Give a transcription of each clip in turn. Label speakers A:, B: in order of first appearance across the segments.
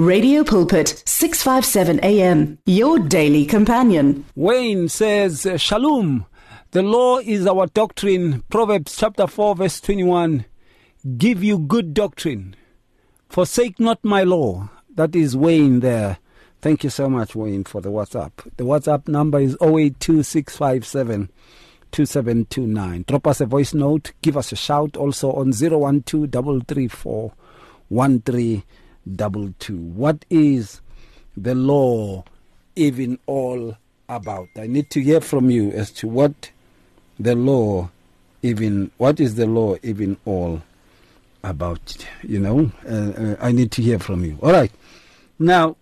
A: Radio Pulpit, 657 AM, your daily companion.
B: Wayne says, Shalom. The law is our doctrine. Proverbs chapter 4, verse 21. Give you good doctrine. Forsake not my law. That is Wayne there. Thank you so much, Wayne, for the WhatsApp. The WhatsApp number is 082657 2729. Drop us a voice note. Give us a shout also on 012 334 1322. What is the law even all about? I need to hear from you as to what the law even, what is the law even all about? You know, uh, uh, I need to hear from you. All right. Now,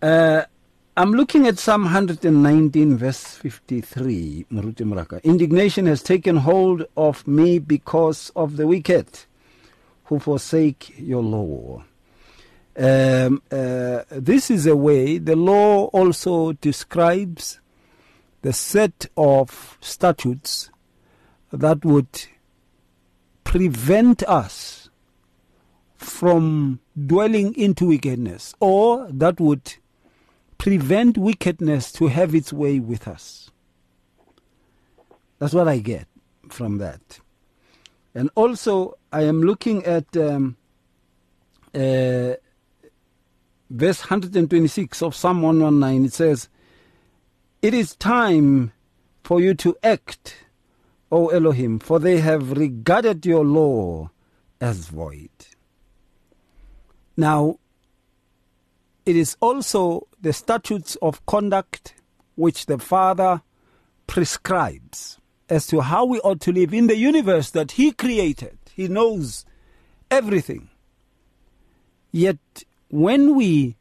B: uh, I'm looking at Psalm 119, verse 53, Moruti Moraka. Indignation has taken hold of me because of the wicked who forsake your law. Um, uh, this is a way the law also describes the set of statutes that would prevent us from dwelling into wickedness or that would prevent wickedness to have its way with us. That's what I get from that. And also, I am looking at um, uh, verse 126 of Psalm 119. It says, It is time for you to act, O Elohim, for they have regarded your law as void. Now, it is also the statutes of conduct which the Father prescribes as to how we ought to live in the universe that He created. He knows everything. Yet, when we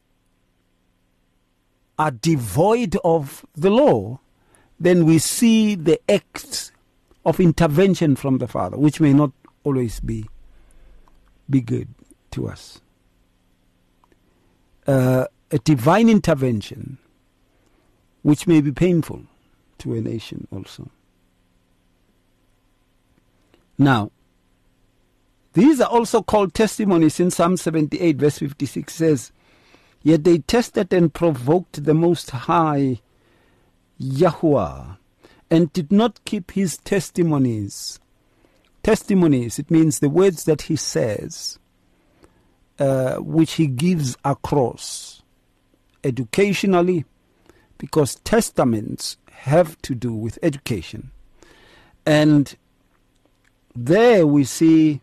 B: are devoid of the law, then we see the acts of intervention from the Father, which may not always be, be good to us uh, a divine intervention which may be painful to a nation also. Now, these are also called testimonies in Psalm 78, verse 56 says, Yet they tested and provoked the Most High, Yahuwah, and did not keep his testimonies. Testimonies, it means the words that he says uh, which he gives across educationally, because testaments have to do with education. And there we see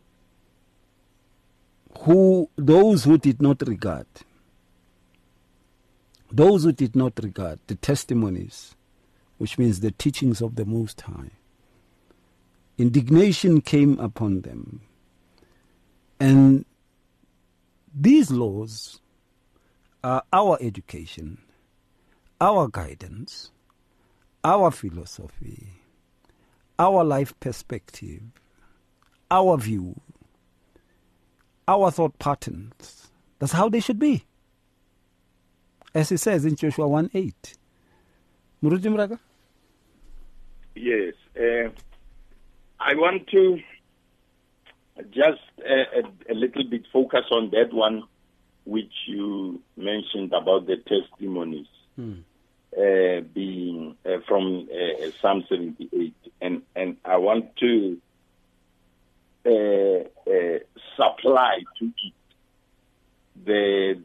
B: who those who did not regard those who did not regard the testimonies which means the teachings of the most high. Indignation came upon them. And these laws are our education, our guidance, our philosophy, our life perspective, our view, our thought patterns. That's how they should be. As he says in Joshua 1 8. Moruti
C: Yes. Uh, I want to just a, a, a, little bit focus on that one, which you mentioned about the testimonies hmm. uh, being uh, from uh, Psalm 78, and and I want to uh, uh, supply to it the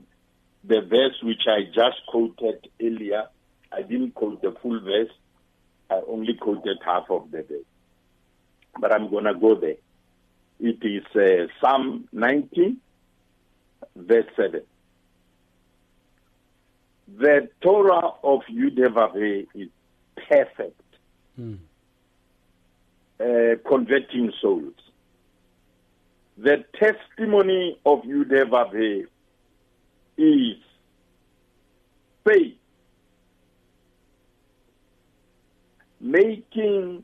C: the verse which I just quoted earlier. I didn't quote the full verse. I only quoted half of the verse, but I'm gonna go there. It is uh, Psalm 19, verse 7. The Torah of Yudevave is perfect, hmm. uh, converting souls. The testimony of Yudevave is faith, making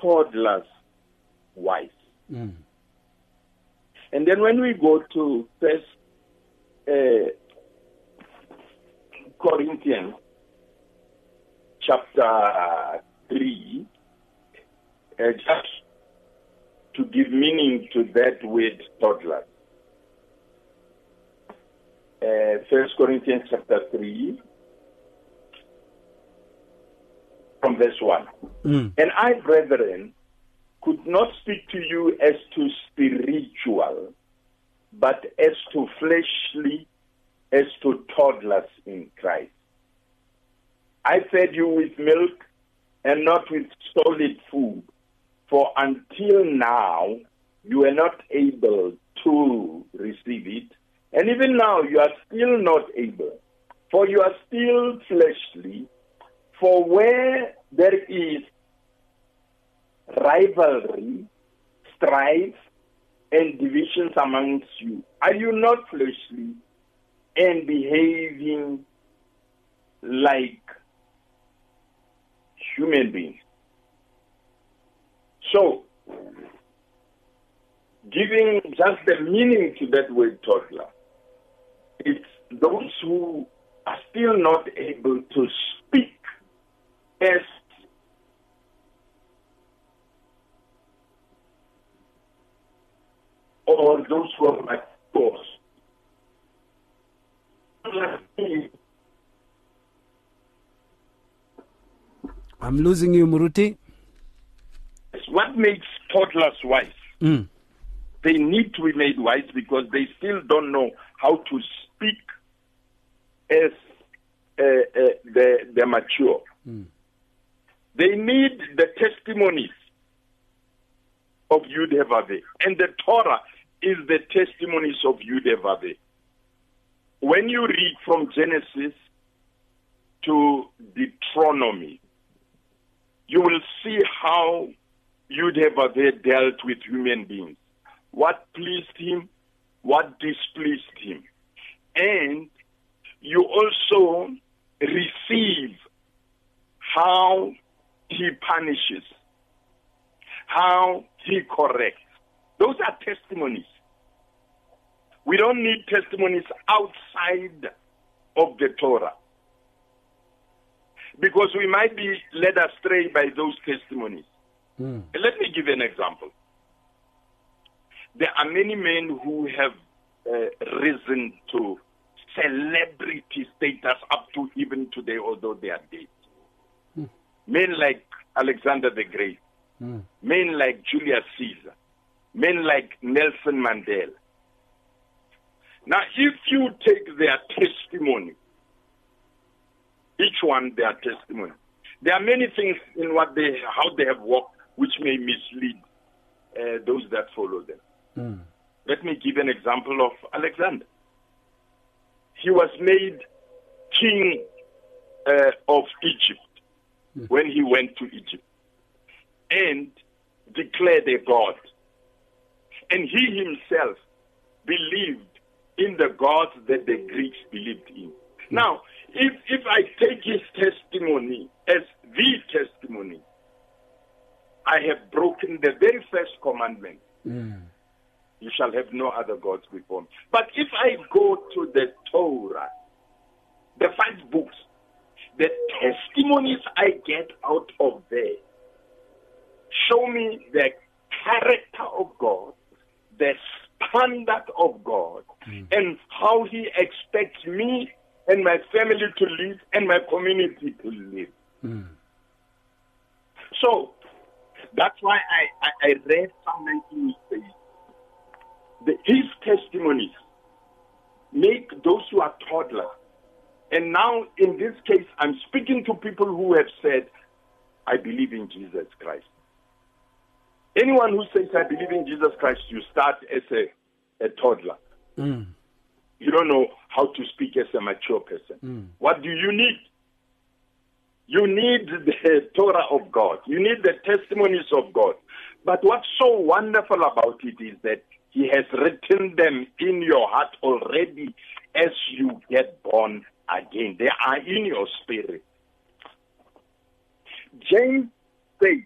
C: toddlers wise. Mm. And then when we go to First uh, Corinthians chapter three, uh, just to give meaning to that word toddler. uh, First Corinthians chapter 3, from verse 1.
B: Mm.
C: And I, brethren, could not speak to you as to spiritual, but as to fleshly, as to toddlers in Christ. I fed you with milk and not with solid food, for until now you were not able to receive it, and even now you are still not able, for you are still fleshly. For where there is rivalry, strife, and divisions amongst you, are you not fleshly and behaving like human beings? So, giving just the meaning to that word toddler, it's those who are still not able to speak as or those who are mature.
B: I'm losing you, Moruti.
C: What makes toddlers wise?
B: Mm.
C: They need to be made wise because they still don't know how to speak as uh, uh, the, the mature.
B: Mm.
C: They need the testimonies of Yudhevave. And the Torah is the testimonies of Yudhevave. When you read from Genesis to Deuteronomy, you will see how Yudhevave dealt with human beings. What pleased him, what displeased him. And you also receive how he punishes, how he corrects. Those are testimonies. We don't need testimonies outside of the Torah. Because we might be led astray by those testimonies.
B: Mm.
C: Let me give you an example. There are many men who have uh, risen to celebrity status up to even today, although they are dead.
B: Mm.
C: Men like Alexander the Great,
B: Mm.
C: men like Julius Caesar, men like Nelson Mandela. Now, if you take their testimony, each one their testimony, there are many things in what they, how they have walked, which may mislead uh, those that follow them.
B: Mm.
C: Let me give an example of Alexander. He was made king uh, of Egypt when he went to Egypt and declared a God. And he himself believed in the gods that the Greeks believed in. Now, if, if I take his testimony as the testimony, I have broken the very first commandment.
B: Mm.
C: You shall have no other gods before me. But if I go to the Torah, the five books, the testimonies I get out of there show me the character of God, the standard of God, and how He expects me and my family to live and my community to live.
B: Mm.
C: So that's why I, I, I read Psalm 19 says, the, his testimonies make those who are toddlers. And now, in this case, I'm speaking to people who have said, I believe in Jesus Christ. Anyone who says, I believe in Jesus Christ, you start as a, a toddler.
B: Mm.
C: You don't know how to speak as a mature person.
B: Mm.
C: What do you need? You need the Torah of God. You need the testimonies of God. But what's so wonderful about it is that He has written them in your heart already as you get born again. They are in your spirit. James says,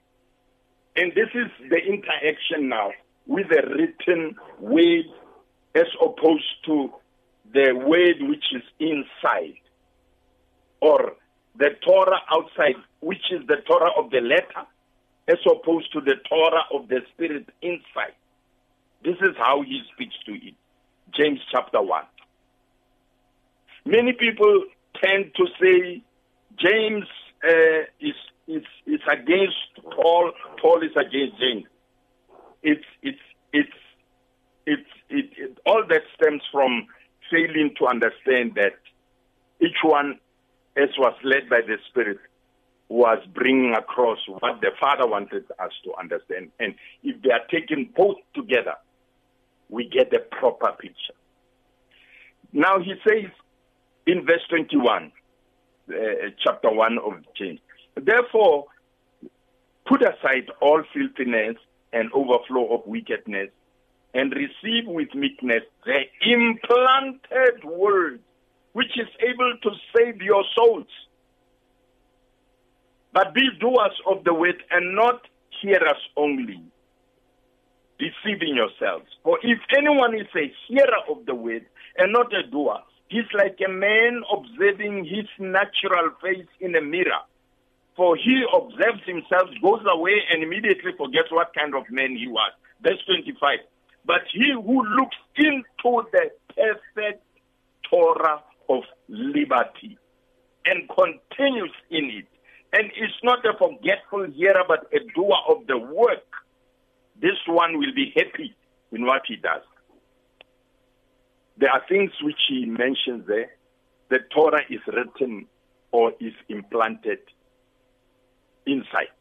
C: and this is the interaction now with the written word as opposed to the word which is inside, or the Torah outside, which is the Torah of the letter, as opposed to the Torah of the spirit inside. This is how he speaks to it. James chapter 1. Many people tend to say James uh, is, is, is against Paul, Paul is against James. It's, it's, it's, it's, it, it, all that stems from failing to understand that each one, as was led by the Spirit, was bringing across what the Father wanted us to understand. And if they are taken both together, we get the proper picture. Now he says in verse 21, uh, chapter 1 of James, therefore, put aside all filthiness and overflow of wickedness and receive with meekness the implanted word which is able to save your souls. But be doers of the word and not hearers only, deceiving yourselves. For if anyone is a hearer of the word and not a doer, he's like a man observing his natural face in a mirror. For he observes himself, goes away, and immediately forgets what kind of man he was. Verse 25. But he who looks into the perfect Torah of liberty and continues in it and is not a forgetful hearer but a doer of the work, this one will be happy in what he does. There are things which he mentions there. The Torah is written or is implanted inside.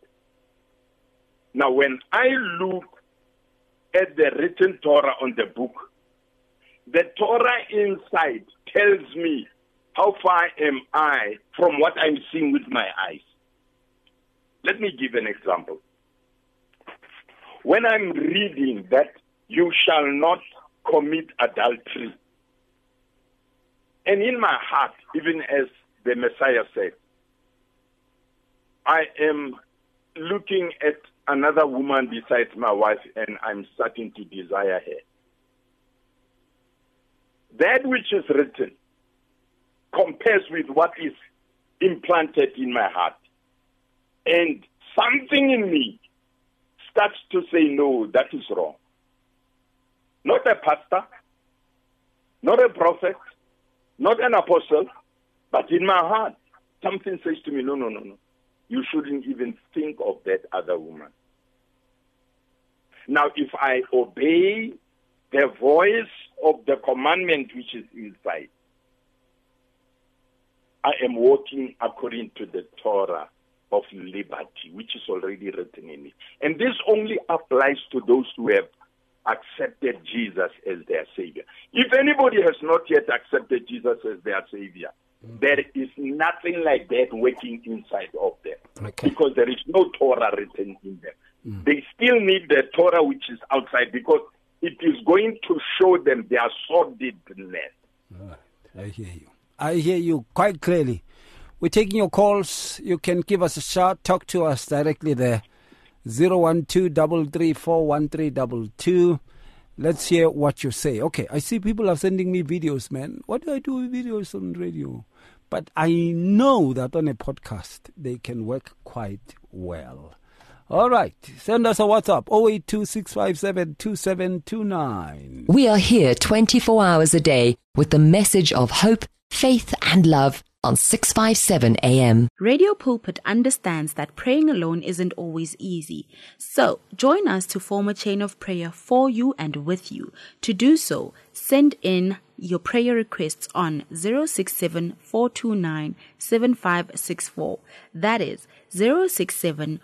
C: Now, when I look at the written Torah on the book, the Torah inside tells me how far am I from what I'm seeing with my eyes. Let me give an example. When I'm reading that you shall not commit adultery, and in my heart, even as the Messiah said, I am looking at another woman besides my wife and I'm starting to desire her. That which is written compares with what is implanted in my heart. And something in me starts to say, no, that is wrong. Not a pastor, not a prophet, not an apostle, but in my heart, something says to me, no, no, no, no. You shouldn't even think of that other woman. Now, if I obey the voice of the commandment which is inside, I am walking according to the Torah of liberty, which is already written in it. And this only applies to those who have accepted Jesus as their Savior. If anybody has not yet accepted Jesus as their Savior, mm. there is nothing like that working inside of them okay. because there is no Torah written in them. Mm. They still need the Torah which is outside because it is going to show them their sordidness.
B: Ah, I hear you. I hear you quite clearly. We're taking your calls. You can give us a shout. Talk to us directly there. 012 Let's hear what you say. Okay, I see people are sending me videos, man. What do I do with videos on radio? But I know that on a podcast they can work quite well. All right, send us a WhatsApp 0826572729.
D: We are here 24 hours a day with the message of hope, faith, and love on 657 AM.
E: Radio Pulpit understands that praying alone isn't always easy. So, join us to form a chain of prayer for you and with you. To do so, send in your prayer requests on 067 7564. That is 067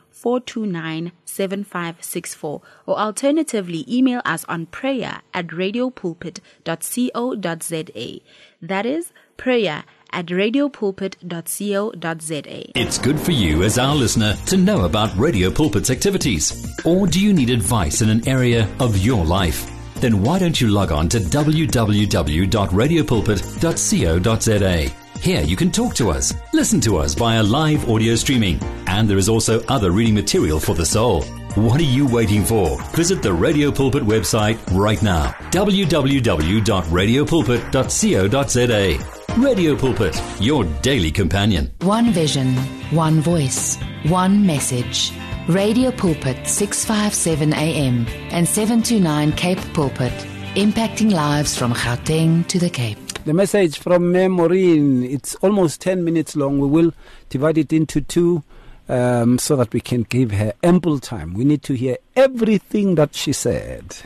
E: 7564. Or alternatively, email us on prayer at radiopulpit.co.za. That is prayer at radiopulpit.co.za.
F: It's good for you as our listener to know about Radio Pulpit's activities. Or do you need advice in an area of your life? Then why don't you log on to www.radiopulpit.co.za? Here you can talk to us, listen to us via live audio streaming, and there is also other reading material for the soul. What are you waiting for? Visit the Radio Pulpit website right now www.radiopulpit.co.za. Radio Pulpit, your daily companion.
D: One vision, one voice, one message. Radio Pulpit 657 AM and 729 Cape Pulpit, impacting lives from Gauteng to the Cape.
B: The message from Maureen, it's almost 10 minutes long. We will divide it into two um, so that we can give her ample time. We need to hear everything that she said.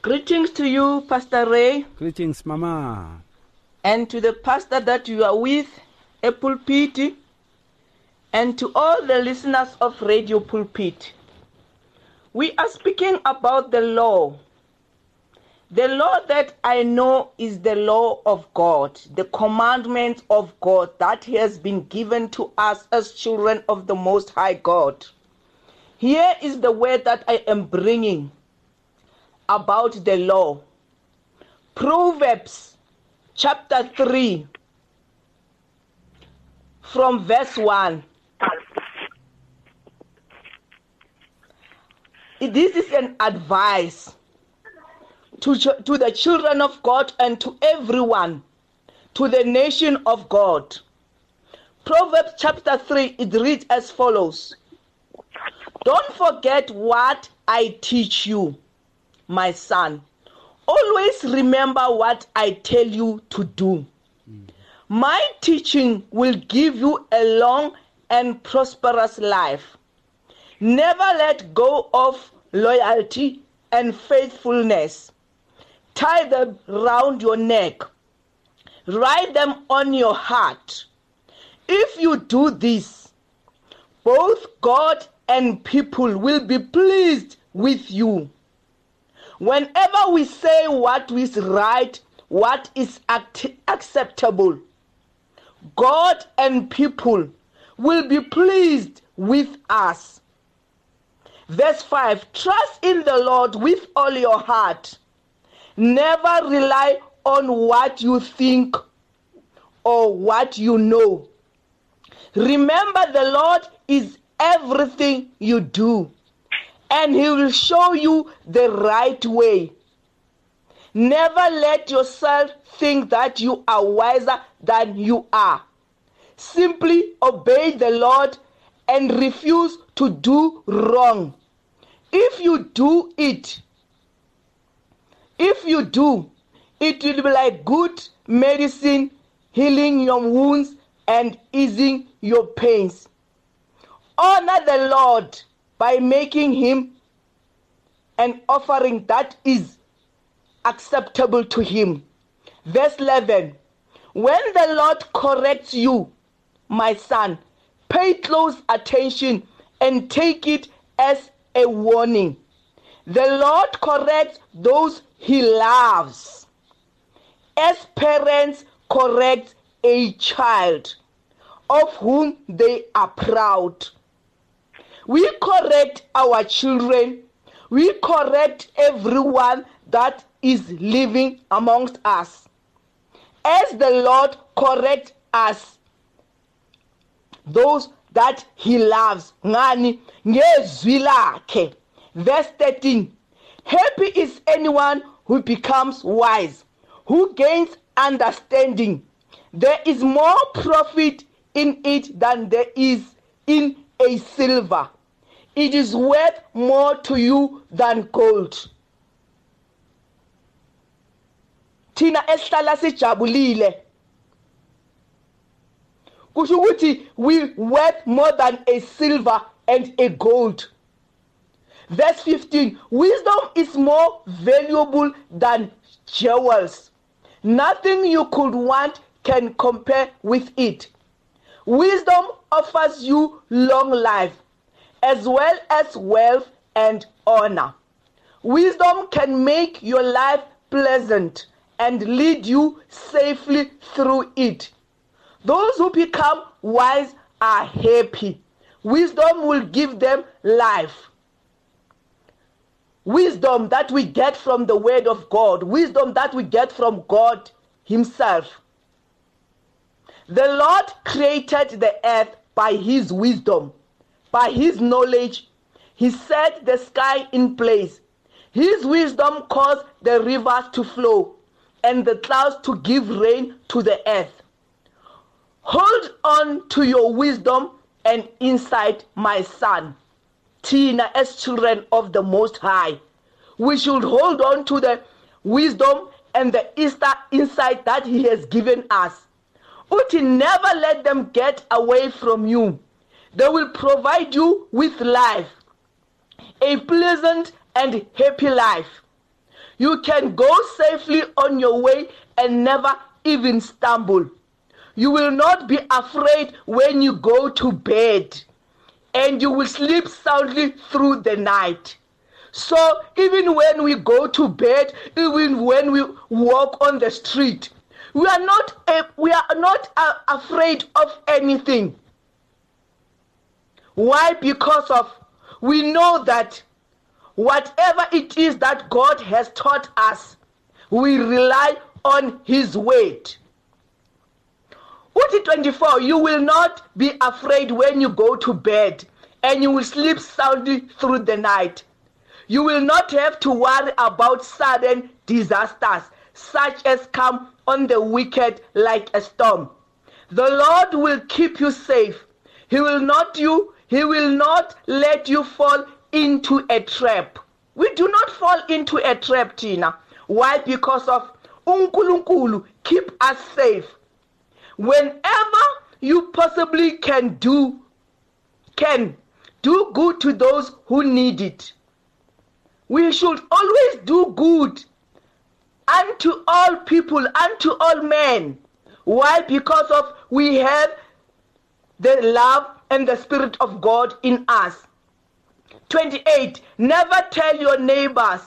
G: Greetings to you, Pastor Ray,
B: Greetings, Mama.
G: and to the pastor that you are with, a pulpit, and to all the listeners of Radio Pulpit. We are speaking about the law. The law that I know is the law of God, the commandment of God that has been given to us as children of the Most High God. Here is the word that I am bringing about the law. Proverbs chapter 3 from verse 1. This is an advice to, to the children of God and to everyone, to the nation of God. Proverbs chapter 3, it reads as follows Don't forget what I teach you, my son. Always remember what I tell you to do. My teaching will give you a long and prosperous life. Never let go of loyalty and faithfulness. Tie them round your neck. Write them on your heart. If you do this, both God and people will be pleased with you. Whenever we say what is right, what is act- acceptable, God and people will be pleased with us. Verse 5 Trust in the Lord with all your heart. Never rely on what you think or what you know. Remember, the Lord is everything you do, and He will show you the right way. Never let yourself think that you are wiser than you are. Simply obey the Lord and refuse to do wrong. If you do it, if you do, it will be like good medicine, healing your wounds and easing your pains. Honor the Lord by making him an offering that is acceptable to him. Verse 11 When the Lord corrects you, my son, pay close attention and take it as a warning. The Lord corrects those he loves, as parents correct a child of whom they are proud. We correct our children. We correct everyone that is living amongst us. As the Lord corrects us, those that he loves. Ngani ngezwi lakhe. Verse 13. Happy is anyone who becomes wise, who gains understanding. There is more profit in it than there is in a silver. It is worth more to you than gold. Thina esihlala sijabulile. Kusho ukuthi we worth more than a silver and a gold. Verse 15 Wisdom is more valuable than jewels. Nothing you could want can compare with it. Wisdom offers you long life as well as wealth and honor. Wisdom can make your life pleasant and lead you safely through it. Those who become wise are happy. Wisdom will give them life. Wisdom that we get from the Word of God, wisdom that we get from God Himself. The Lord created the earth by His wisdom, by His knowledge. He set the sky in place. His wisdom caused the rivers to flow and the clouds to give rain to the earth. Hold on to your wisdom and insight, my son. As children of the Most High, we should hold on to the wisdom and the Easter insight that He has given us. Uti, never let them get away from you. They will provide you with life, a pleasant and happy life. You can go safely on your way and never even stumble. You will not be afraid when you go to bed, and you will sleep soundly through the night. So even when we go to bed, even when we walk on the street, we are not uh, we are not uh, afraid of anything. Why? Because of we know that whatever it is that God has taught us, we rely on His word. Uthi 24, you will not be afraid when you go to bed, and you will sleep soundly through the night. You will not have to worry about sudden disasters, such as come on the wicked like a storm. The Lord will keep you safe. He will not you, he will not let you fall into a trap. We do not fall into a trap, Tina. Why? Because of unkulunkulu keep us safe. Whenever you possibly can do, can do good to those who need it. We should always do good unto all people, unto all men. Why? Because of we have the love and the spirit of God in us. 28. Never tell your neighbors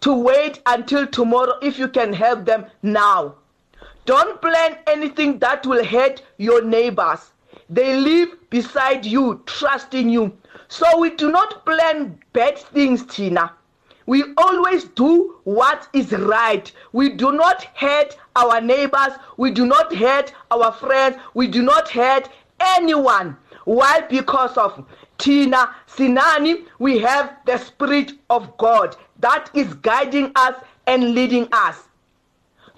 G: to wait until tomorrow if you can help them now. Don't plan anything that will hurt your neighbors. They live beside you, trusting you. So we do not plan bad things, Tina. We always do what is right. We do not hurt our neighbors. We do not hurt our friends. We do not hurt anyone. Why? Because of Tina Sinani, we have the Spirit of God that is guiding us and leading us.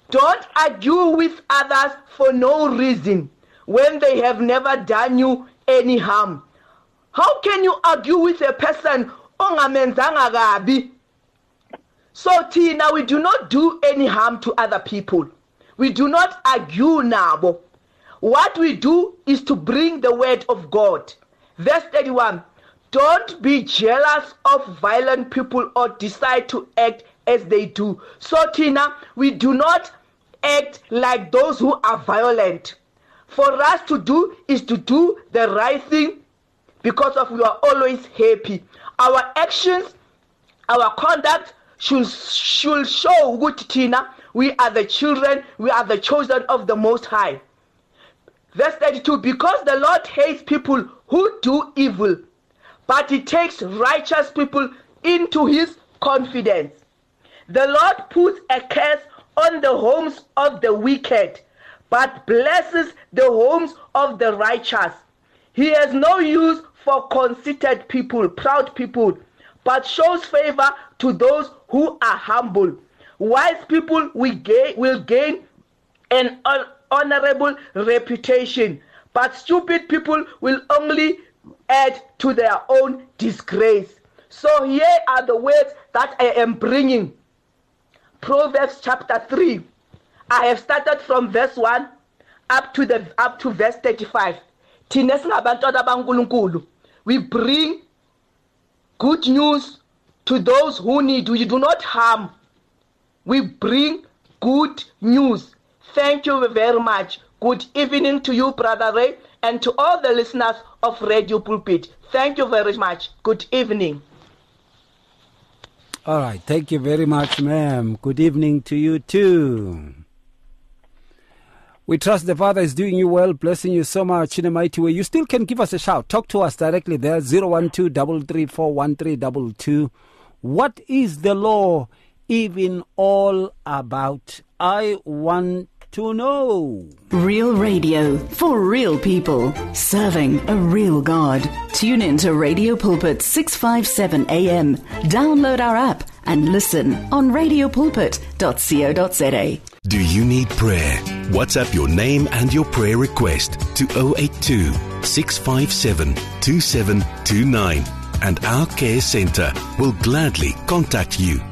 G: Don't argue with others for no reason when they have never done you any harm. How can you argue with a person so, Tina, we do not do any harm to other people. We do not argue now. What we do is to bring the word of God. Verse 31 Don't be jealous of violent people or decide to act as they do. So, Tina, we do not act like those who are violent. For us to do is to do the right thing because of we are always happy. Our actions, our conduct should, should show good Tina. we are the children, we are the chosen of the Most High. Verse 32 Because the Lord hates people who do evil, but he takes righteous people into his confidence. The Lord puts a curse on the homes of the wicked, but blesses the homes of the righteous. He has no use for conceited people, proud people, but shows favor to those who are humble. Wise people will gain, will gain an honorable reputation, but stupid people will only add to their own disgrace. So here are the words that I am bringing. Proverbs chapter 3. I have started from verse 1 up to the up to verse 35. We bring good news to those who need. We do not harm. We bring good news. Thank you very much. Good evening to you, Brother Ray, and to all the listeners of Radio Pulpit. Thank you very much. Good evening.
B: All right. Thank you very much, ma'am. Good evening to you, too. We trust the Father is doing you well, blessing you so much in a mighty way. You still can give us a shout. Talk to us directly there, 012 What is the law even all about? I want to know.
A: Real radio for real people, serving a real God. Tune in to Radio Pulpit 657 AM. Download our app and listen on radiopulpit.co.za.
H: Do you need prayer? WhatsApp your name and your prayer request to 082 657 2729 and our care center will gladly contact you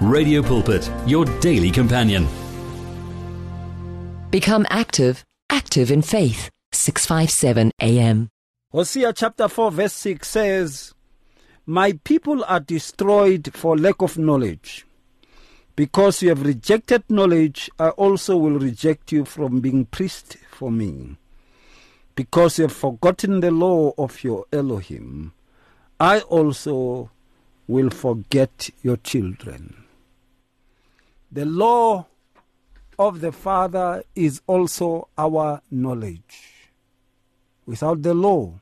F: Radio Pulpit, your daily companion.
D: Become active, active in faith. 657 AM.
B: Hosea chapter 4, verse 6 says, My people are destroyed for lack of knowledge. Because you have rejected knowledge, I also will reject you from being priest for me. Because you have forgotten the law of your Elohim, I also will forget your children. The law of the Father is also our knowledge. Without the law,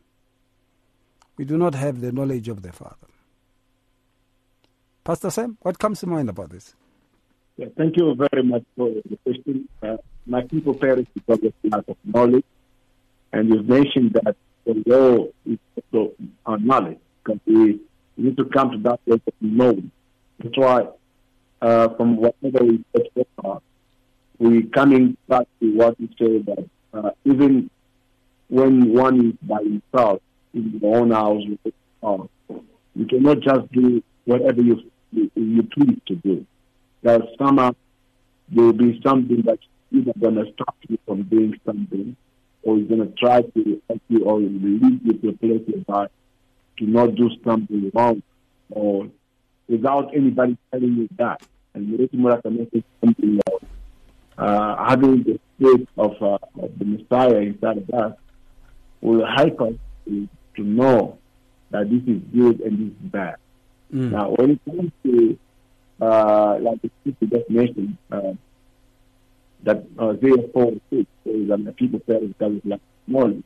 B: we do not have the knowledge of the Father. Pastor Sam, what comes to mind about this?
I: Yeah, thank you very much for the question. Uh, my people perish because of lack of knowledge. And you've mentioned that the law is also our knowledge because we need to come to that place of knowing. That's why, uh, from whatever we said so far, we coming back to what we say that uh, even when one is by himself in their own house, uh, you cannot just do whatever you, you, please to do. That somehow there will be something that's either going to stop you from doing something or is going to try to help you or lead you to a place whereby to not do something wrong or without anybody telling you that. And Moruti Moraka mentioned something about uh, having the spirit of, uh, of the Messiah inside of us will help us to, to know that this is good and this is bad.
B: Mm.
I: Now, when it comes to uh, like the sister just mentioned, uh, that Isaiah 4 6 says that the people perish because of lack of knowledge.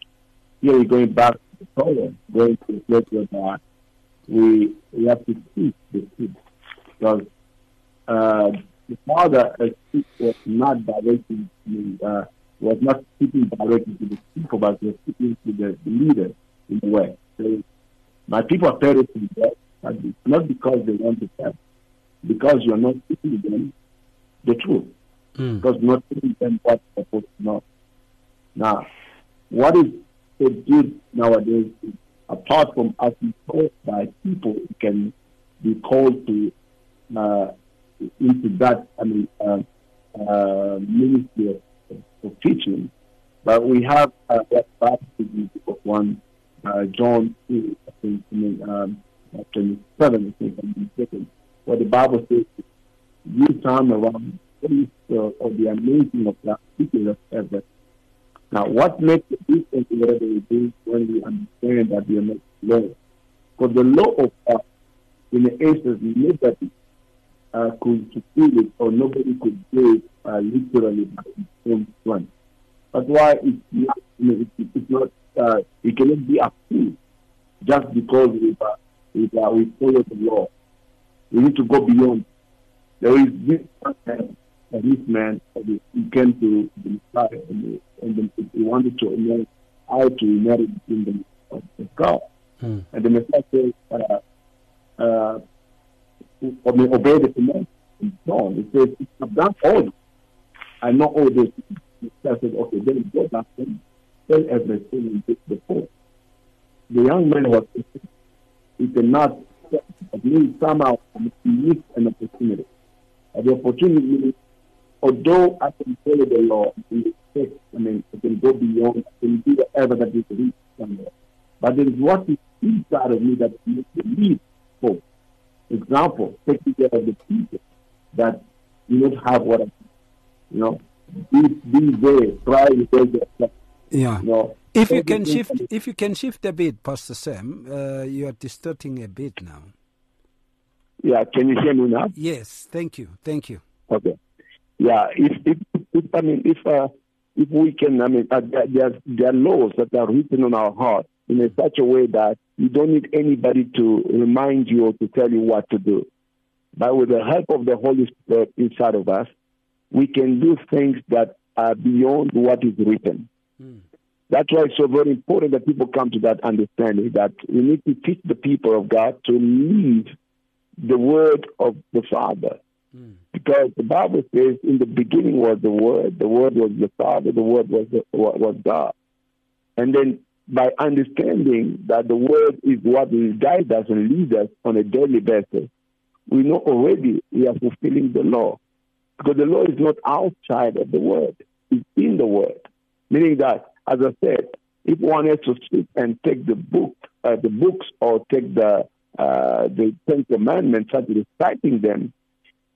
I: Here we're going back to the Torah, going to the place where uh, we, we have to teach the truth. Because uh, the father was not directing the, uh, was not speaking directly to the people, but was speaking to the, the leader in a way. So my people are perishing there, but it's not because they want to perish because you're not teaching them the truth.
B: Mm.
I: Because not teaching them what they're supposed to know. Now, what is it good nowadays is apart from us being taught by people who can be called to uh, into that I mean uh, uh, ministry of, of, teaching, but we have uh, that Bible of one uh, John 2, I think, I mean, um, 27, I think, I'm mistaken what the Bible says, you time around uh, of the anointing of that people of heaven. Now, what makes the difference in we do when we understand that we are not law? Because the law of God, in the essence, nobody uh, could fulfill it or nobody could do it uh, literally by its own. That's why it's not, you know, it's, it's not, uh, it cannot be approved just because we, uh, we, uh, we follow the law we need to go beyond. There is this man, this man, he came to the Messiah and, and he wanted to know how to inherit the kingdom of, God.
B: Hmm.
I: And the Messiah said, uh, uh, obey the command. And so on. He says, I've done all this. I know all this. The Messiah said, okay, then go back and tell everything and take the poor. The young man was, he cannot it means somehow miss an opportunity. Uh, the opportunity although I can follow the law, I mean, I can go beyond, I can do whatever that is reached somewhere. But there is what is inside of me that makes me leave for Example, taking care of the people that do not have what I, you know, be, be there, try to get yourself.
B: Yeah.
I: You know,
B: If you can shift, if you can shift a bit, Pastor Sam, uh, you are distorting a bit now.
I: Yeah, can you hear me now?
B: Yes, thank you, thank you.
I: Okay. Yeah, if if, if I mean if uh, if we can, I mean, uh, there, there are laws that are written on our heart in a such a way that you don't need anybody to remind you or to tell you what to do. But with the help of the Holy Spirit inside of us, we can do things that are beyond what is written. That's why it's so very important that people come to that understanding that we need to teach the people of God to live the word of the Father. Because the Bible says, in the beginning was the Word, the Word was the Father, the Word was, the, was God. And then by understanding that the Word is what will guide us and lead us on a daily basis, we know already we are fulfilling the law. Because the law is not outside of the Word, it's in the Word. Meaning that, as I said, if one has to sit and take the book, uh, the books, or take the uh, the Ten Commandments, start reciting them,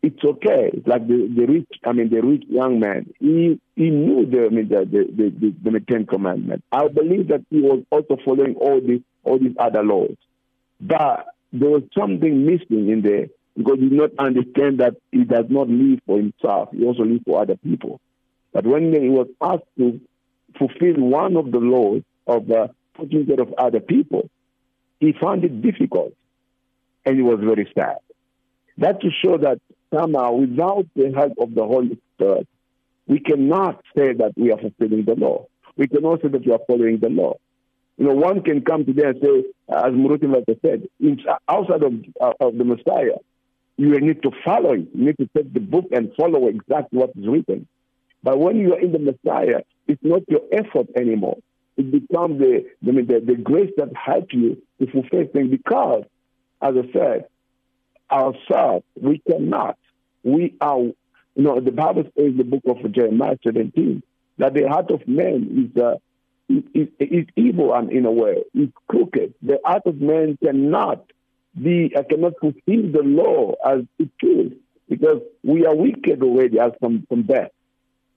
I: it's okay. Like the, the rich, I mean, the rich young man. He he knew the I mean, the, the, the, the, Ten Commandments. I believe that he was also following all these all these other laws, but there was something missing in there because he did not understand that he does not live for himself. He also lives for other people. But when he was asked to fulfill one of the laws of uh, care of other people, he found it difficult, and he was very sad. That to show that somehow, without the help of the Holy Spirit, we cannot say that we are fulfilling the law. We cannot say that we are following the law. You know, one can come today and say, as Moruti Mata said, outside of, uh, of the Messiah, you need to follow it. You need to take the book and follow exactly what is written. But when you are in the Messiah, it's not your effort anymore. It becomes the, the, the grace that helps you to fulfill things because, as I said, ourselves, we cannot. We are, you know, the Bible says in the book of Jeremiah 17 that the heart of man is, uh, is, is evil and in a way, it's crooked. The heart of man cannot be, uh, cannot fulfill the law as it should because we are wicked already as from, from birth.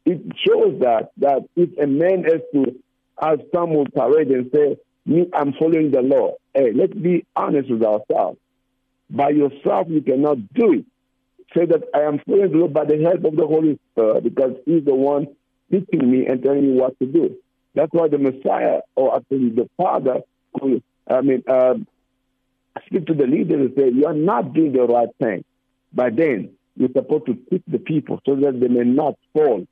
I: It shows that, that if a man has to, as some will parade and say, me, I'm following the law. Hey, let's be honest with ourselves. By yourself, you cannot do it. Say that I am the law by the help of the Holy Spirit because He's the one teaching me and telling me what to do. That's why the Messiah, or actually the Father, could, I mean, uh, speak to the leaders and say, You are not doing the right thing. But then you're supposed to teach the people so that they may not fall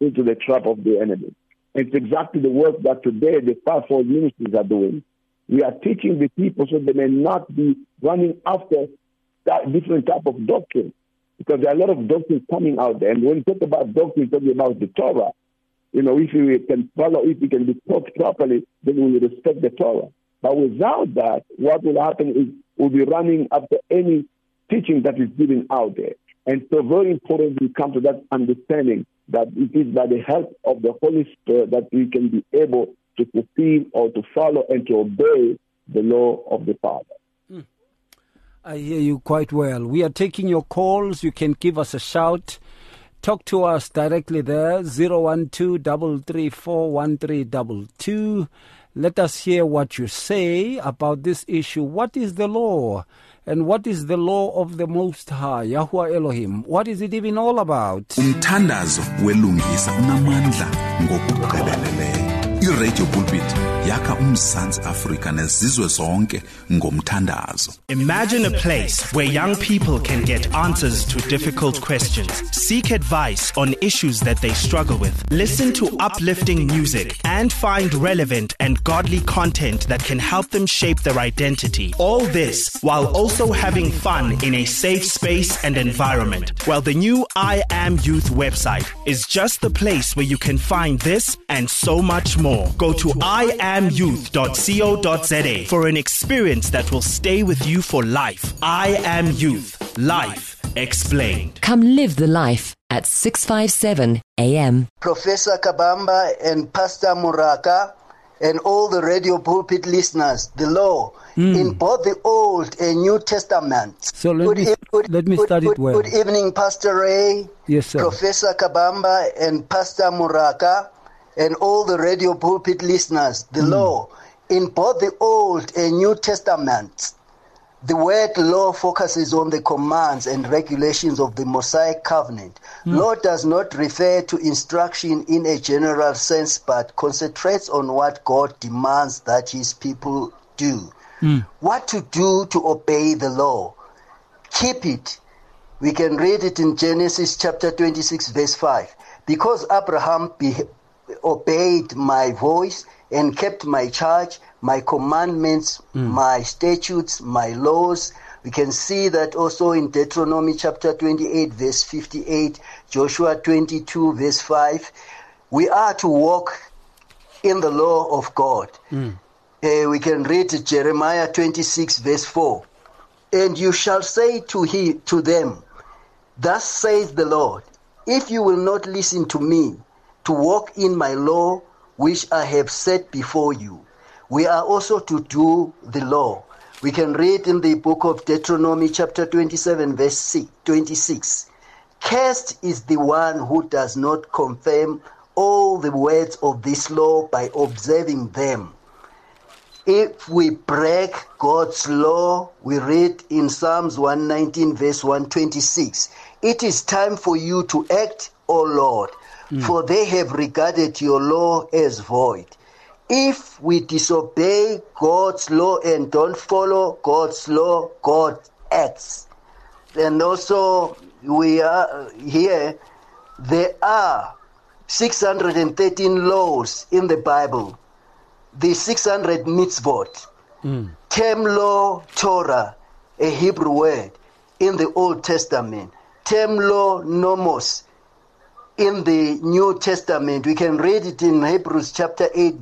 I: into the trap of the enemy. It's exactly the work that today the fivefold ministries are doing. We are teaching the people so they may not be running after that different type of doctrine. Because there are a lot of doctrines coming out there. And when you talk about doctrine, talking about the Torah, you know, if we can follow if we can be taught properly, then we will respect the Torah. But without that, what will happen is we'll be running after any teaching that is given out there. And so very important we come to that understanding that it is by the help of the Holy Spirit that we can be able to fulfill or to follow and to obey the law of the Father. Hmm.
B: I hear you quite well. We are taking your calls. You can give us a shout. Talk to us directly there, 012-334-1322. Let us hear what you say about this issue. What is the law? And what is the law of the Most High, Yahuwah Elohim? What is it even all about?
J: umthandazo welungisa unamandla ngokugqibeleleyo iradio pulpit yakha umzantsi afrika nezizwe zonke ngomthandazo
K: Imagine a place where young people can get answers to difficult questions, seek advice on issues that they struggle with, listen to uplifting music, and find relevant and godly content that can help them shape their identity. All this while also having fun in a safe space and environment. Well, the new I Am Youth website is just the place where you can find this and so much more. Go to iamyouth.co.za for an experience that will stay with you for life. I Am Youth. Life explained.
D: Come live the life at 657 AM.
L: Professor Kabamba and Pastor Moraka and all the radio pulpit listeners, the law hmm. in both the Old and New Testament.
B: So let
L: Good
B: me,
L: e- good-
B: let me
L: good-
B: start
L: good-
B: it well.
L: Good evening, Pastor Ray,
B: Yes, sir.
L: Professor Kabamba, and Pastor Moraka, and all the radio pulpit listeners, the hmm. law, in both the Old and New Testaments, the word law focuses on the commands and regulations of the Mosaic covenant. Hmm. Law does not refer to instruction in a general sense, but concentrates on what God demands that his people do. Hmm. What to do to obey the law. Keep it. We can read it in Genesis chapter 26, verse 5. Because Abraham be- obeyed my voice and kept my charge, my commandments, my statutes, my laws. We can see that also in Deuteronomy chapter 28, verse 58, Joshua 22, verse 5. We are to walk in the law of God. Uh, we can read Jeremiah 26, verse 4. And you shall say to, he, to them, Thus says the Lord, if you will not listen to me, to walk in my law, which I have set before you, we are also to do the law. We can read in the book of Deuteronomy, chapter 27, verse 6, 26. Cursed is the one who does not confirm all the words of this law by observing them. If we break God's law, we read in Psalms 119, verse 126, it is time for you to act, O Lord, Mm. for they have regarded your law as void. If we disobey God's law and don't follow God's law, God acts. And also, we are uh, here, there are 613 laws in the Bible. The 600 mitzvot, mm. term law, Torah, a Hebrew word in the Old Testament, term law, nomos in the New Testament. We can read it in Hebrews chapter 8,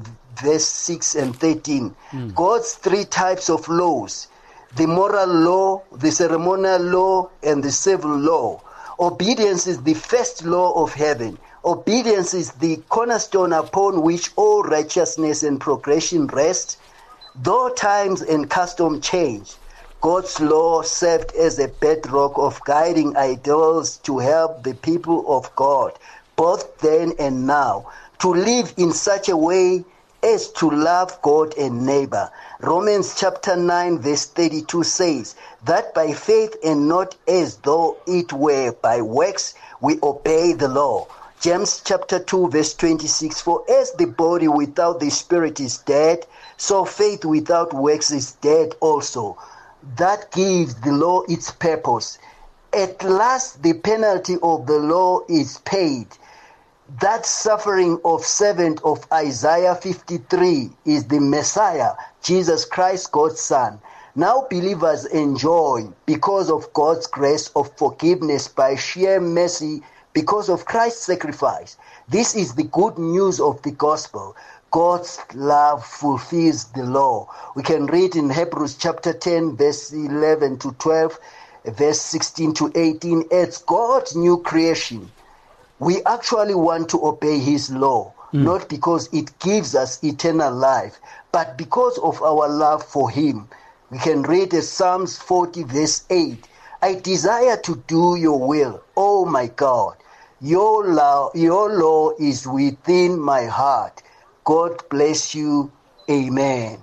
L: verse 6 and 13. Hmm. God's three types of laws the moral law, the ceremonial law, and the civil law. Obedience is the first law of heaven. Obedience is the cornerstone upon which all righteousness and progression rest. Though times and custom change, God's law served as a bedrock of guiding ideals to help the people of God, both then and now, to live in such a way as to love God and neighbor. Romans chapter 9, verse 32 says, That by faith and not as though it were by works, we obey the law. James chapter 2, verse 26 For as the body without the spirit is dead, so faith without works is dead also. That gives the law its purpose. At last, the penalty of the law is paid. That suffering of servant of Isaiah 53 is the Messiah, Jesus Christ, God's Son. Now believers enjoy, because of God's grace of forgiveness by sheer mercy, because of Christ's sacrifice. This is the good news of the gospel. God's love fulfills the law. We can read in Hebrews chapter 10, verse 11 to 12, verse 16 to 18. It's God's new creation. We actually want to obey His law, hmm. not because it gives us eternal life, but because of our love for Him. We can read Psalms 40, verse 8. I desire to do your will, oh my God. Your law, your law is within my heart. God bless you. Amen.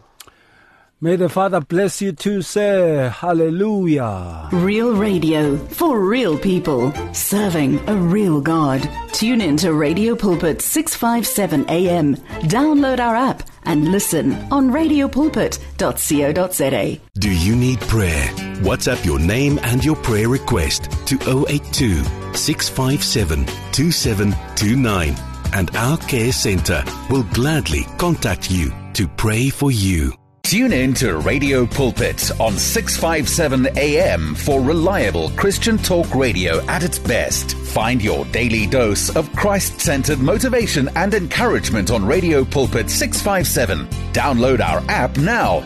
B: May the Father bless you too, sir. Hallelujah.
A: Real radio for real people, serving a real God. Tune in to Radio Pulpit 657 AM. Download our app and listen on radiopulpit.co.za.
H: Do you need prayer? WhatsApp your name and your prayer request to 082 657 2729 and our care center will gladly contact you to pray for you.
M: Tune in to Radio Pulpit on 657 AM for reliable Christian talk radio at its best. Find your daily dose of Christ centered motivation and encouragement on Radio Pulpit 657. Download our app now.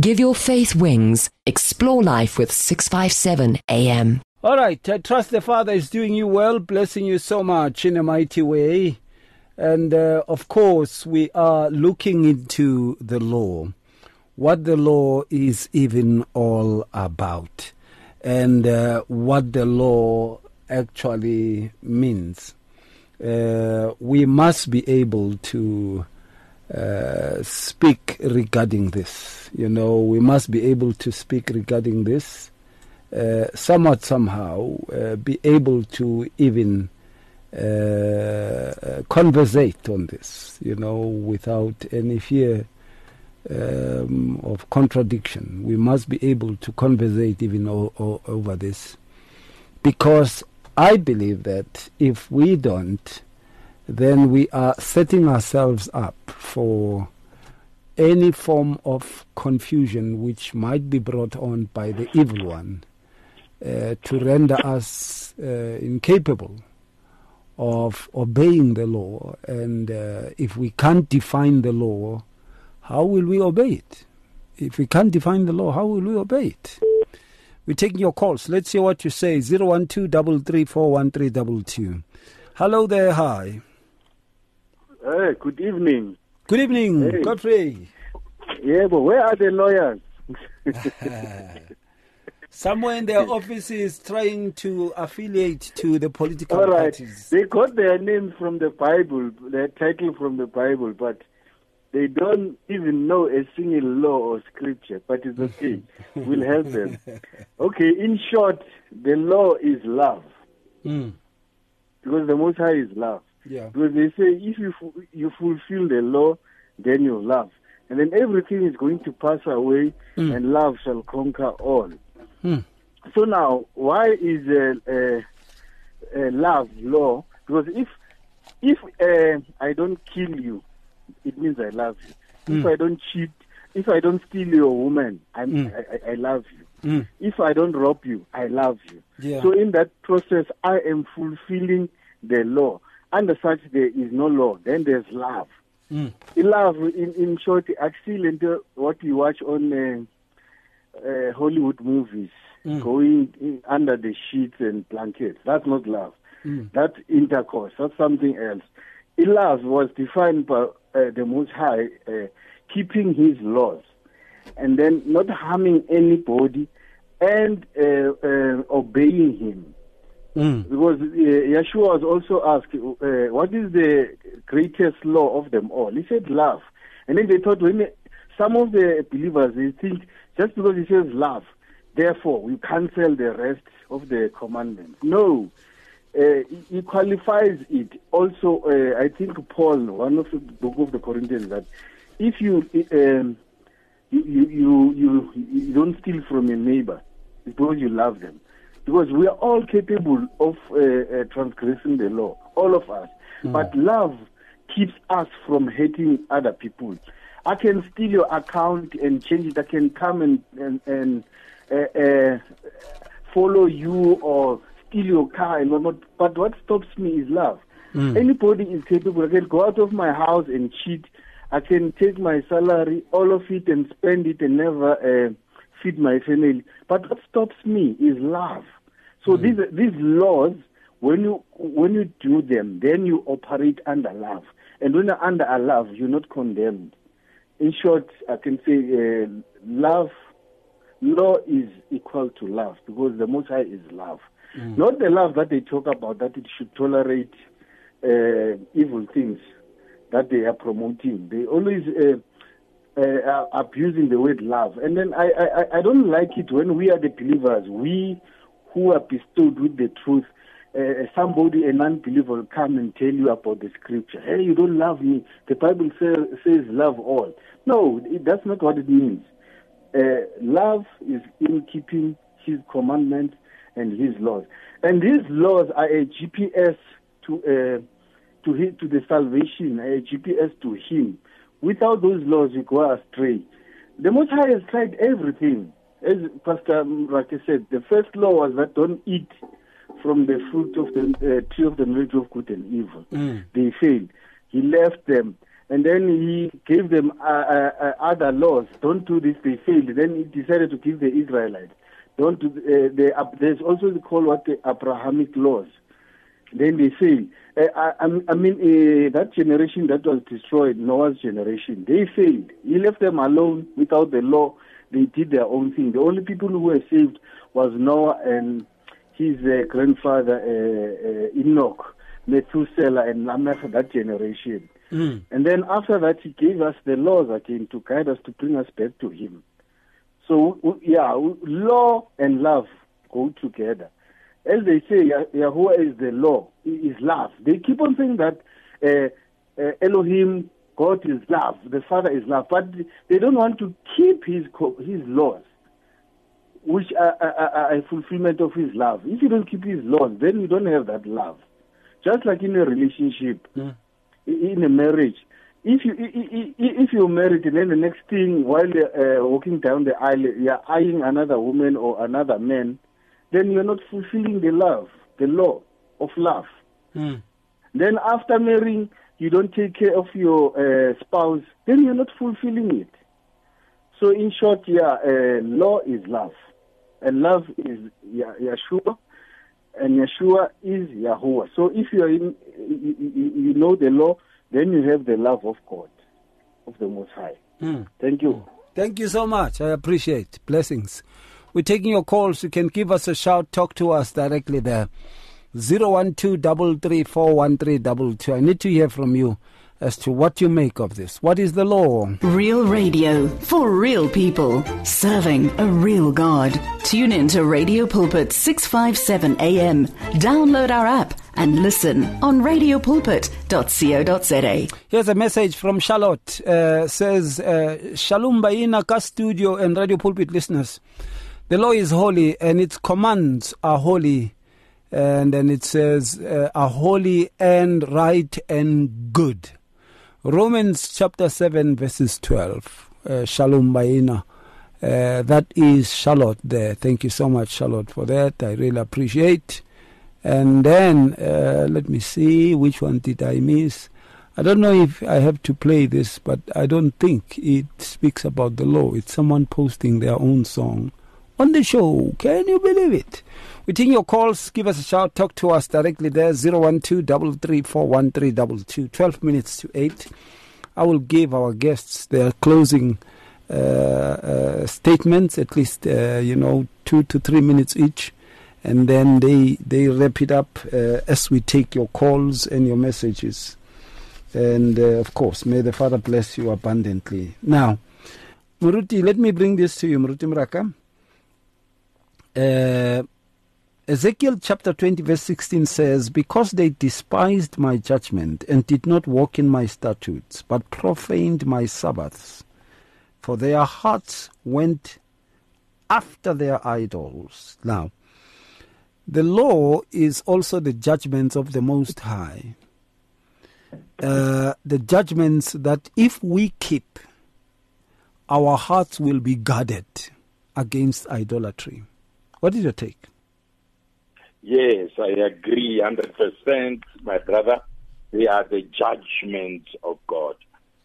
D: Give your faith wings. Explore life with 657 AM.
B: All right. I trust the Father is doing you well, blessing you so much in a mighty way. And uh, of course, we are looking into the law, what the law is even all about, and uh, what the law actually means. Uh, we must be able to uh, speak regarding this. You know, we must be able to speak regarding this. Uh, somewhat somehow uh, be able to even uh, conversate on this, you know, without any fear um, of contradiction. We must be able to conversate even o- o- over this, because I believe that if we don't, then we are setting ourselves up for any form of confusion which might be brought on by the evil one uh, to render us uh, incapable of obeying the law. And uh, if we can't define the law, how will we obey it? If we can't define the law, how will we obey it? We're taking your calls. Let's hear what you say. 012 Hello there. Hi.
N: Hey, good evening.
B: Good evening,
N: Hey.
B: Godfrey.
N: Yeah, but where are the lawyers?
B: Somewhere in their offices trying to affiliate to the political
N: All right.
B: parties.
N: They got their names from the Bible, their title from the Bible, but they don't even know a single law or scripture. But it's okay. we'll help them. Okay, in short, the law is love.
B: Mm.
N: Because the Most High is love.
B: Yeah.
N: Because they say if you you fulfill the law, then you love, and then everything is going to pass away,
B: Mm.
N: and love shall conquer all.
B: Hmm.
N: So now, why is uh, uh, uh, love law? Because if if uh, I don't kill you, it means I love you. If
B: Mm.
N: I don't cheat, if I don't steal your woman,
B: Mm.
N: I, I, I love you.
B: Mm.
N: If I don't rob you, I love you.
B: Yeah.
N: So in that process, I am fulfilling the law. Under such, there is no law. Then there's love.
B: Mm.
N: In love, in, in short, actually, into what you watch on uh, uh, Hollywood movies,
B: Mm.
N: going in, under the sheets and blankets. That's not love.
B: Mm.
N: That's intercourse. That's something else. In love was defined by uh, the Most High uh, keeping His laws, and then not harming anybody, and uh, uh, obeying Him.
B: Mm.
N: Because uh, Yeshua was also asked, uh, what is the greatest law of them all? He said love. And then they thought, when some of the believers, they think just because he says love, therefore we cancel the rest of the commandments. No. Uh, he- qualifies it. Also, uh, I think Paul, one of the book of the Corinthians, that if you um, you, you you you you don't steal from your neighbor, it's because you love them. Because we are all capable of uh, uh, transgressing the law, all of us. But love keeps us from hating other people. I can steal your account and change it. I can come and and, and uh, uh, follow you or steal your car and whatnot. But what stops me is love.
B: Mm.
N: Anybody is capable. I can go out of my house and cheat. I can take my salary, all of it, and spend it and never uh, feed my family. But what stops me is love. So these these laws, when you when you do them, then you operate under love. And when you're under a love, you're not condemned. In short, I can say uh, love, law is equal to love because the Most High is love. Not the love that they talk about that it should tolerate uh, evil things that they are promoting. They always uh, uh, abusing the word love, and then I, I I don't like it when we are the believers, we who are bestowed with the truth. Uh, somebody, a non-believer, will come and tell you about the scripture. Hey, you don't love me. The Bible say, says love all. No, it, that's not what it means. Uh, love is in keeping His commandments and His laws, and these laws are a GPS to uh, to his, to the salvation, a GPS to Him. Without those laws, you go astray. The Most High has tried everything. As Pastor Rake said, the first law was that don't eat from the fruit of the uh, tree of the knowledge of good and evil.
B: Mm.
N: They failed. He left them. and then he gave them uh, uh, uh, other laws. Don't do this; they failed. Then he decided to give the Israelites. Don't do. Uh, the, uh, there's also the call what the Abrahamic laws. Then they failed. Uh, I, I mean, uh, that generation that was destroyed, Noah's generation, they failed. He left them alone without the law. They did their own thing. The only people who were saved was Noah and his uh, grandfather uh, uh, Enoch, Methuselah, and Lamech, that generation.
B: Mm.
N: And then after that, he gave us the laws again to guide us to bring us back to him. So, yeah, law and love go together. As they say, Yah- Yahweh is the law, He is love. They keep on saying that uh, uh, Elohim, God is love, the Father is love, but they don't want to keep his co- his laws, which are, are, are a fulfillment of his love. If you don't keep his laws, then you don't have that love. Just like in a relationship, i- in a marriage, if you if you're married and then the next thing while you're uh, walking down the aisle you're eyeing another woman or another man, then you're not fulfilling the love, the law of love.
B: Mm.
N: Then after marrying, you don't take care of your uh, spouse, then you're not fulfilling it. So in short, yeah, uh, law is love, and love is Yeshua, and Yeshua is Yahuwah. So if you are in, you- you know the law, then you have the love of God, of the Most High.
B: Mm.
N: Thank you.
B: Thank you so much. I appreciate blessings. We're taking your calls. You can give us a shout. Talk to us directly there. Zero one two double three four one three double two. I need to hear from you as to what you make of this. What is the law?
A: Real radio for real people, serving a real God. Tune in to Radio Pulpit 657 AM. Download our app and listen on radiopulpit.co.za.
B: Here's a message from Charlotte. Uh, says, uh, Shalom Baina Ka Studio and Radio Pulpit listeners. The law is holy and its commands are holy. And then it says, uh, are holy and right and good. Romans chapter 7, verses 12. Uh, Shalom Baina. Uh, that is Charlotte there. Thank you so much, Charlotte, for that. I really appreciate. And then, uh, let me see, which one did I miss? I don't know if I have to play this, but I don't think it speaks about the law. It's someone posting their own song on the show. Can you believe it? We take your calls. Give us a shout. Talk to us directly there. 012 334 12 minutes to 8. I will give our guests their closing uh, uh, statements, at least, uh, you know, two to three minutes each. And then they, they wrap it up uh, as we take your calls and your messages. And uh, of course, may the Father bless you abundantly. Now, Moruti, let me bring this to you, Moruti Moraka. Uh, Ezekiel chapter 20, verse 16 says, Because they despised my judgment and did not walk in my statutes, but profaned my Sabbaths, for their hearts went after their idols. Now, the law is also the judgments of the Most High. Uh, the judgments that if we keep, our hearts will be guarded against idolatry. What is your take?
C: Yes, I agree 100%, my brother. They are the judgments of God.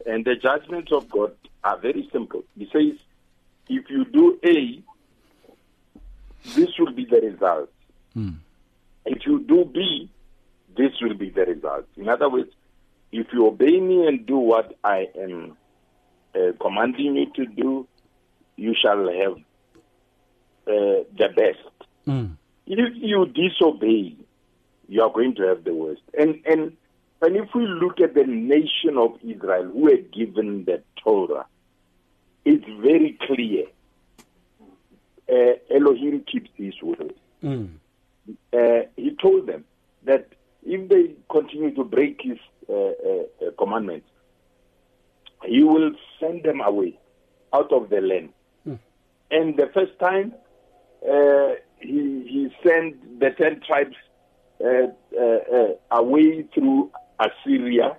C: And the judgments of God are very simple. He says, if you do A, this will be the result. If you do B, this will be the result. In other words, if you obey me and do what I am uh, commanding you to do, you shall have uh, the best. If you disobey, you are going to have the worst. And and and if we look at the nation of Israel, who were given the Torah, it's very clear. Uh, Elohim keeps his word. Uh, he told them that if they continue to break his uh, uh, uh, commandments, he will send them away out of the land. And the first time, he, he sent the ten tribes uh, uh, uh, away through Assyria,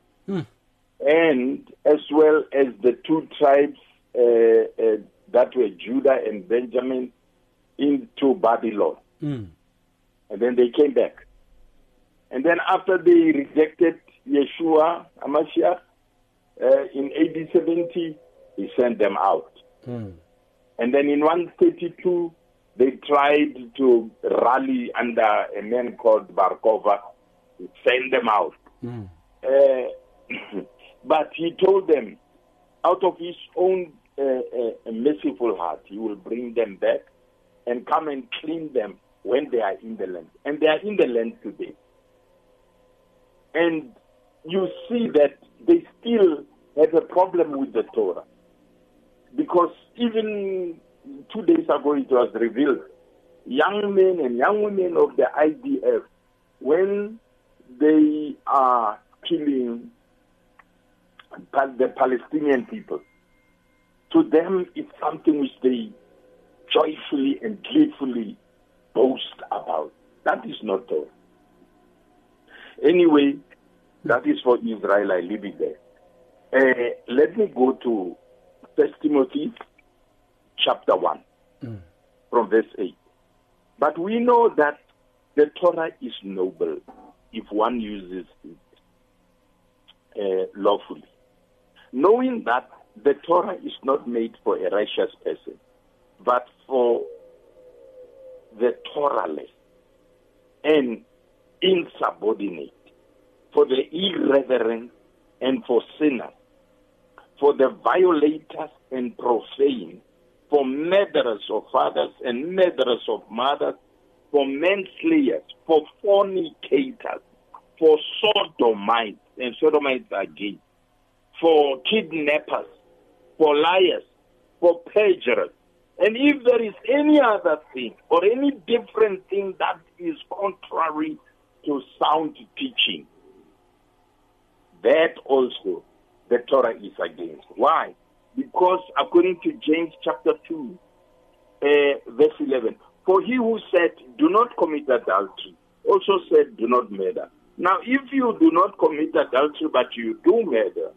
C: and as well as the two tribes uh, uh, that were Judah and Benjamin into Babylon. And then they came back. And then after they rejected Yeshua, Hamashiach, Uh, in AD 70, he sent them out.
B: Mm.
C: And then in 132, they tried to rally under a man called Bar Kokhba, to send them out.
B: Mm.
C: Uh, but he told them, out of his own uh, uh, merciful heart, he will bring them back and come and clean them when they are in the land. And they are in the land today. And you see that they still have a problem with the Torah. Because even two days ago it was revealed young men and young women of the IDF, when they are killing the Palestinian people, to them it's something which they joyfully and gleefully boast about. That is not Torah. Anyway, that is for Israel. I leave it there. Uh, let me go to First Timothy chapter 1
B: mm.
C: from verse 8. But we know that the Torah is noble if one uses it uh, lawfully. Knowing that the Torah is not made for a righteous person, but for the Torahless and insubordinate, for the irreverent and for sinners, for the violators and profane, for murderers of fathers and murderers of mothers, for manslayers, for fornicators, for sodomites, and sodomites are gay, for kidnappers, for liars, for perjurers. And if there is any other thing or any different thing that is contrary to sound teaching, that also the Torah is against. Why? Because according to James chapter 2, uh, verse 11, for he who said, do not commit adultery, also said, do not murder. Now, if you do not commit adultery, but you do murder,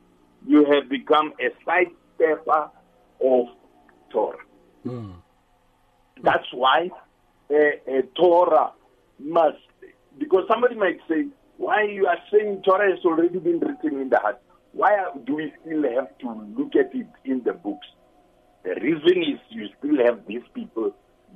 C: you have become a sidestepper of Torah.
B: Mm.
C: That's why a, a Torah must, because somebody might say, why you are saying Torah has already been written in the heart? Why do we still have to look at it in the books? The reason is you still have these people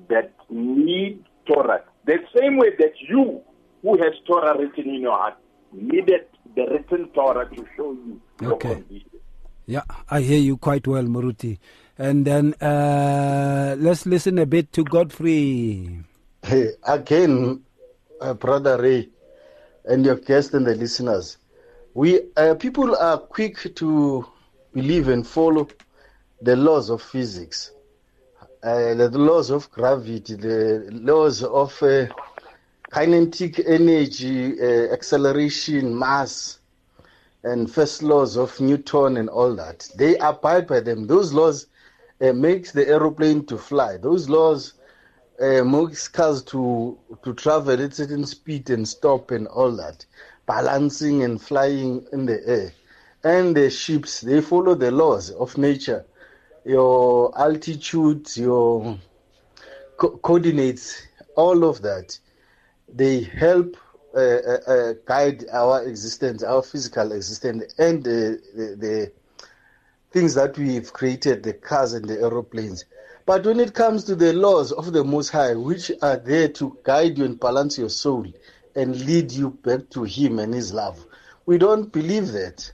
C: that need Torah. The same way that you, who has Torah written in your heart, needed the written Torah to show you your
B: Okay.
C: condition.
B: Yeah, I hear you quite well, Moruti. And then uh, let's listen a bit to Godfrey.
O: Hey, again, uh, Brother Ray, and your guests and the listeners, we uh, people are quick to believe and follow the laws of physics, uh, the laws of gravity, the laws of uh, kinetic energy, uh, acceleration, mass, and first laws of Newton and all that. They abide by them. Those laws uh, makes the aeroplane to fly. Those laws uh, makes cars to to travel at certain speed and stop and all that, balancing and flying in the air. And the ships they follow the laws of nature, your altitude, your co- coordinates, all of that. They help uh, uh, uh, guide our existence, our physical existence, and the, the, the things that we've created, the cars and the aeroplanes. But when it comes to the laws of the Most High, which are there to guide you and balance your soul and lead you back to Him and His love, we don't believe that.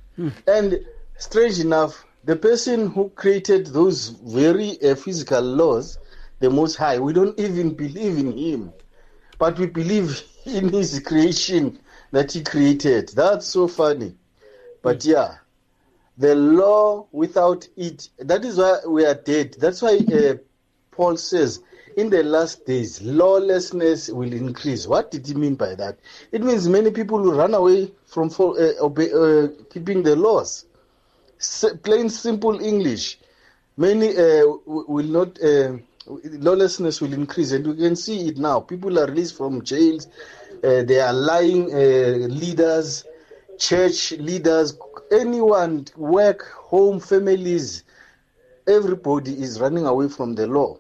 O: And strange enough, the person who created those very uh, physical laws, the Most High, we don't even believe in Him, but we believe in His creation that He created. That's so funny. But yeah, the law without it, that is why we are dead. That's why uh, Paul says, in the last days, lawlessness will increase. What did he mean by that? It means many people will run away from fo- uh, uh, keeping the laws. S- plain, simple English. Many uh, will not, uh, lawlessness will increase, and we can see it now. People are released from jails, uh, they are lying uh, leaders, church leaders, anyone, work, home, families, everybody is running away from the law.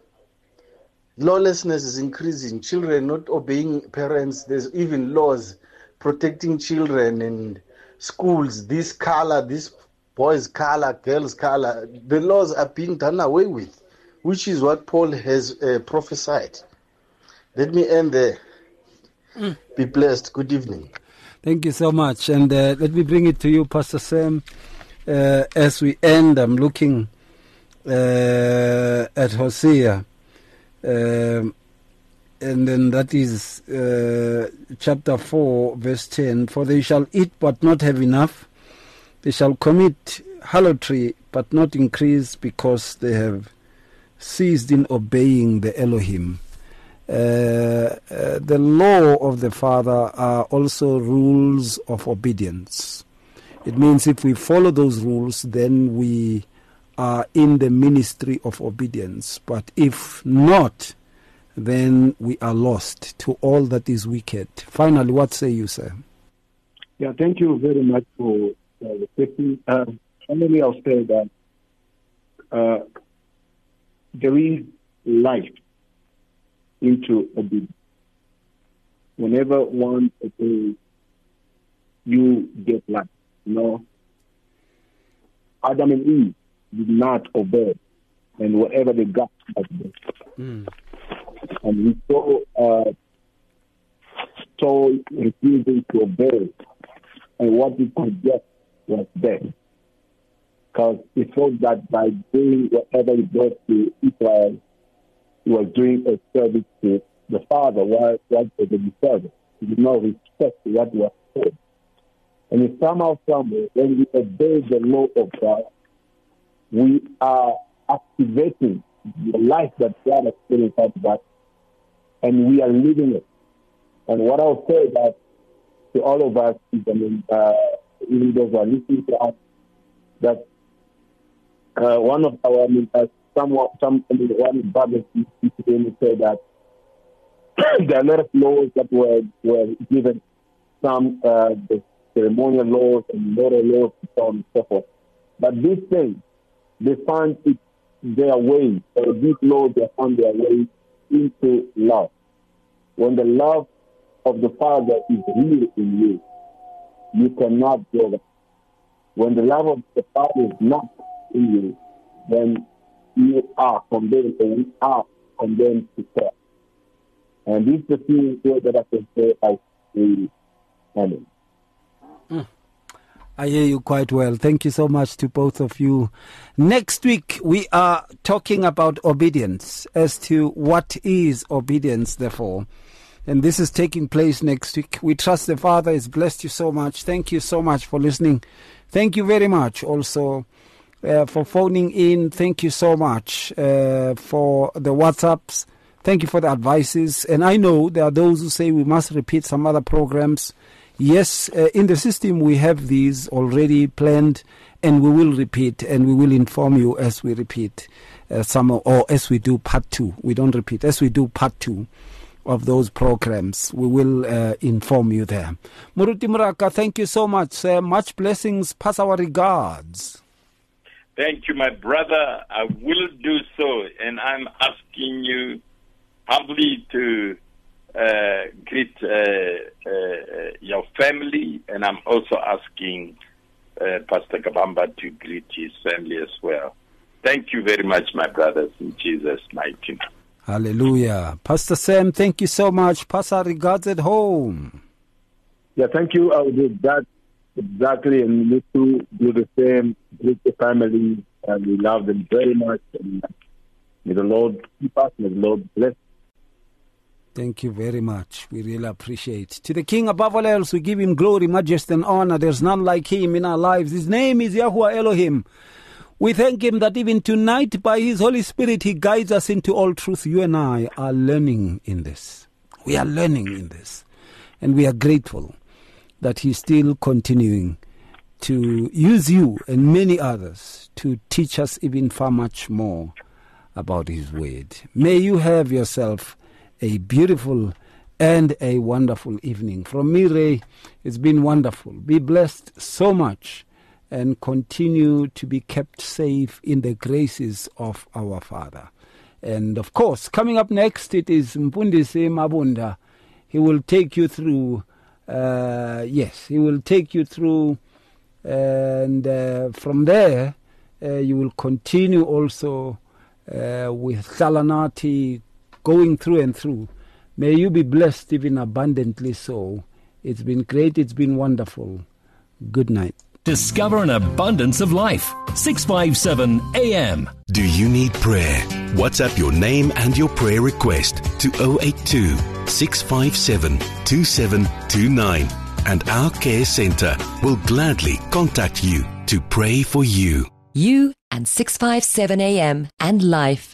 O: Lawlessness is increasing, children not obeying parents, there's even laws protecting children and schools, this color, this boys' color, girls' color. The laws are being done away with, which is what Paul has uh, prophesied. Let me end there.
B: Mm.
O: Be blessed. Good evening.
B: Thank you so much. And uh, let me bring it to you, Pastor Sam. Uh, as we end, I'm looking uh, at Hosea. Um, and then that is uh, chapter 4, verse 10. For they shall eat but not have enough. They shall commit harlotry but not increase because they have ceased in obeying the Elohim. Uh, uh, the law of the Father are also rules of obedience. It means if we follow those rules, then we are in the ministry of obedience. But if not, then we are lost to all that is wicked. Finally, what say you, sir?
I: Yeah, thank you very much for uh, the question. Uh, finally, I'll say that uh, there is life into obedience. Whenever one obeys, you get life. You know, Adam and Eve did not obey, and whatever they got, was
B: Mm.
I: and we saw uh, Saul refusing to obey, and what he could get was death. Because he thought that by doing whatever he brought to Israel, he was doing a service to the Father, while what was a service. He did not respect what was said. And if somehow, somewhere, when we obey the law of God, we are activating the life that God has put inside of us, and we are living it. And what I'll say that to all of us, is, I mean, uh, even those who are listening to us, that uh, one of our, I mean, uh, somewhat, some, I mean, one brothers used to say that there are a lot of laws that were, were given, some uh, ceremonial laws and moral laws and so on and so forth. But these things, they find it their way, or these laws, they find their way into love. When the love of the Father is real in you, you cannot go there. When the love of the Father is not in you, then you are condemned, or we are condemned to fail. And this is the word that I can say as a enemy.
B: I hear you quite well. Thank you so much to both of you. Next week, we are talking about obedience as to what is obedience, therefore. And this is taking place next week. We trust the Father has blessed you so much. Thank you so much for listening. Thank you very much also uh, for phoning in. Thank you so much uh, for the WhatsApps. Thank you for the advices. And I know there are those who say we must repeat some other programs. Yes, uh, in the system we have these already planned, and we will repeat, and we will inform you as we repeat uh, some, or as we do part two. We don't repeat as we do part two of those programs. We will uh, inform you there. Moruti Moraka, thank you so much. Much blessings. Pass our regards.
C: Thank you, my brother. I will do so, and I'm asking you humbly to uh, greet uh, uh, your family, and I'm also asking uh, Pastor Kabamba to greet his family as well. Thank you very much, my brothers, in Jesus' mighty name.
B: Hallelujah. Pastor Sam, thank you so much. Pastor regards at home.
I: Yeah, thank you. I will do that exactly, and me too do the same. Greet the family, and we love them very much. And may the Lord keep us. May the Lord bless.
B: Thank you very much. We really appreciate. To the King above all else, we give him glory, majesty, and honor. There's none like him in our lives. His name is Yahuwah Elohim. We thank him that even tonight, by his Holy Spirit, he guides us into all truth. You and I are learning in this. We are learning in this. And we are grateful that he's still continuing to use you and many others to teach us even far much more about his word. May you have yourself a beautiful and a wonderful evening. From me, Ray, it's been wonderful. Be blessed so much and continue to be kept safe in the graces of our Father. And of course, coming up next, it is Mfundisi Mabunda. He will take you through, uh, yes, he will take you through And uh, from there, uh, you will continue also uh, with Salanati going through and through. May you be blessed even abundantly so. It's been great, it's been wonderful. Good night.
F: Discover an abundance of life. 657 AM.
H: Do you need prayer? WhatsApp your name and your prayer request to 082 657 2729 and our care center will gladly contact you to pray for you.
D: You and 657 AM and life.